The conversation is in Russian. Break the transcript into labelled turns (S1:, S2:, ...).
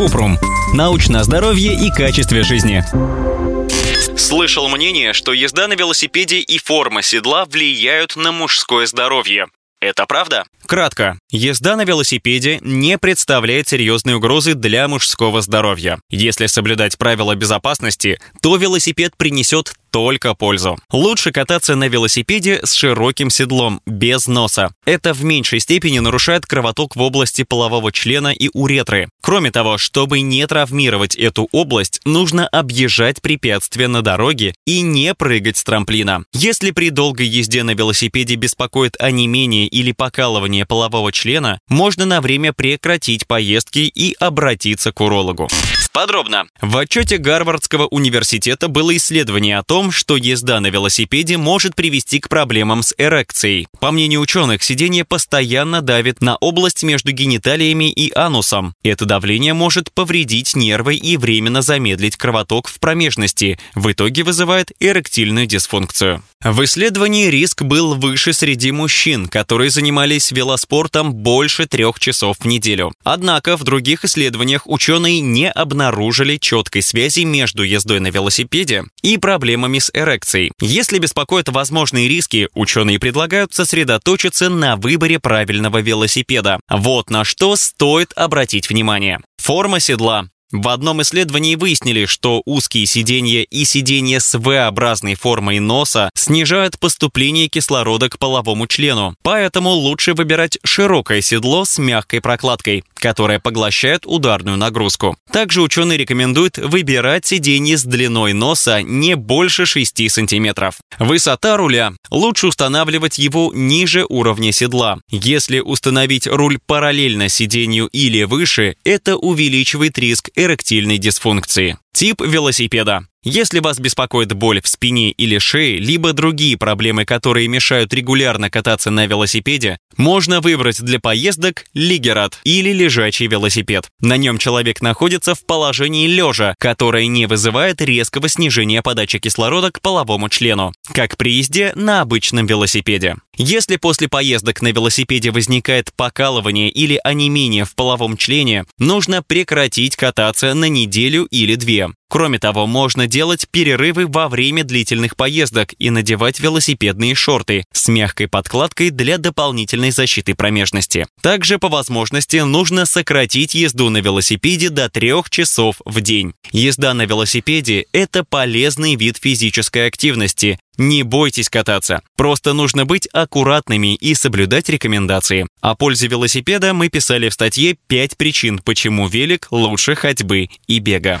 S1: Купрум. Научное здоровье и качестве жизни.
S2: Слышал мнение, что езда на велосипеде и форма седла влияют на мужское здоровье. Это правда?
S3: Кратко. Езда на велосипеде не представляет серьезной угрозы для мужского здоровья. Если соблюдать правила безопасности, то велосипед принесет только пользу. Лучше кататься на велосипеде с широким седлом, без носа. Это в меньшей степени нарушает кровоток в области полового члена и уретры. Кроме того, чтобы не травмировать эту область, нужно объезжать препятствия на дороге и не прыгать с трамплина. Если при долгой езде на велосипеде беспокоит онемение или покалывание полового члена, можно на время прекратить поездки и обратиться к урологу.
S2: Подробно.
S3: В отчете Гарвардского университета было исследование о том, что езда на велосипеде может привести к проблемам с эрекцией. По мнению ученых, сидение постоянно давит на область между гениталиями и анусом. Это давление может повредить нервы и временно замедлить кровоток в промежности, в итоге вызывает эректильную дисфункцию. В исследовании риск был выше среди мужчин, которые занимались велоспортом больше трех часов в неделю. Однако в других исследованиях ученые не обнаружили четкой связи между ездой на велосипеде и проблемами с эрекцией. Если беспокоят возможные риски, ученые предлагают сосредоточиться на выборе правильного велосипеда. Вот на что стоит обратить внимание. Форма седла. В одном исследовании выяснили, что узкие сиденья и сиденья с V-образной формой носа снижают поступление кислорода к половому члену. Поэтому лучше выбирать широкое седло с мягкой прокладкой, которая поглощает ударную нагрузку. Также ученые рекомендуют выбирать сиденье с длиной носа не больше 6 см. Высота руля. Лучше устанавливать его ниже уровня седла. Если установить руль параллельно сиденью или выше, это увеличивает риск эректильной дисфункции. Тип велосипеда. Если вас беспокоит боль в спине или шее, либо другие проблемы, которые мешают регулярно кататься на велосипеде, можно выбрать для поездок лигерат или лежачий велосипед. На нем человек находится в положении лежа, которое не вызывает резкого снижения подачи кислорода к половому члену, как при езде на обычном велосипеде. Если после поездок на велосипеде возникает покалывание или онемение в половом члене, нужно прекратить кататься на неделю или две семье. Кроме того, можно делать перерывы во время длительных поездок и надевать велосипедные шорты с мягкой подкладкой для дополнительной защиты промежности. Также по возможности нужно сократить езду на велосипеде до 3 часов в день. Езда на велосипеде – это полезный вид физической активности, не бойтесь кататься. Просто нужно быть аккуратными и соблюдать рекомендации. О пользе велосипеда мы писали в статье «5 причин, почему велик лучше ходьбы и бега».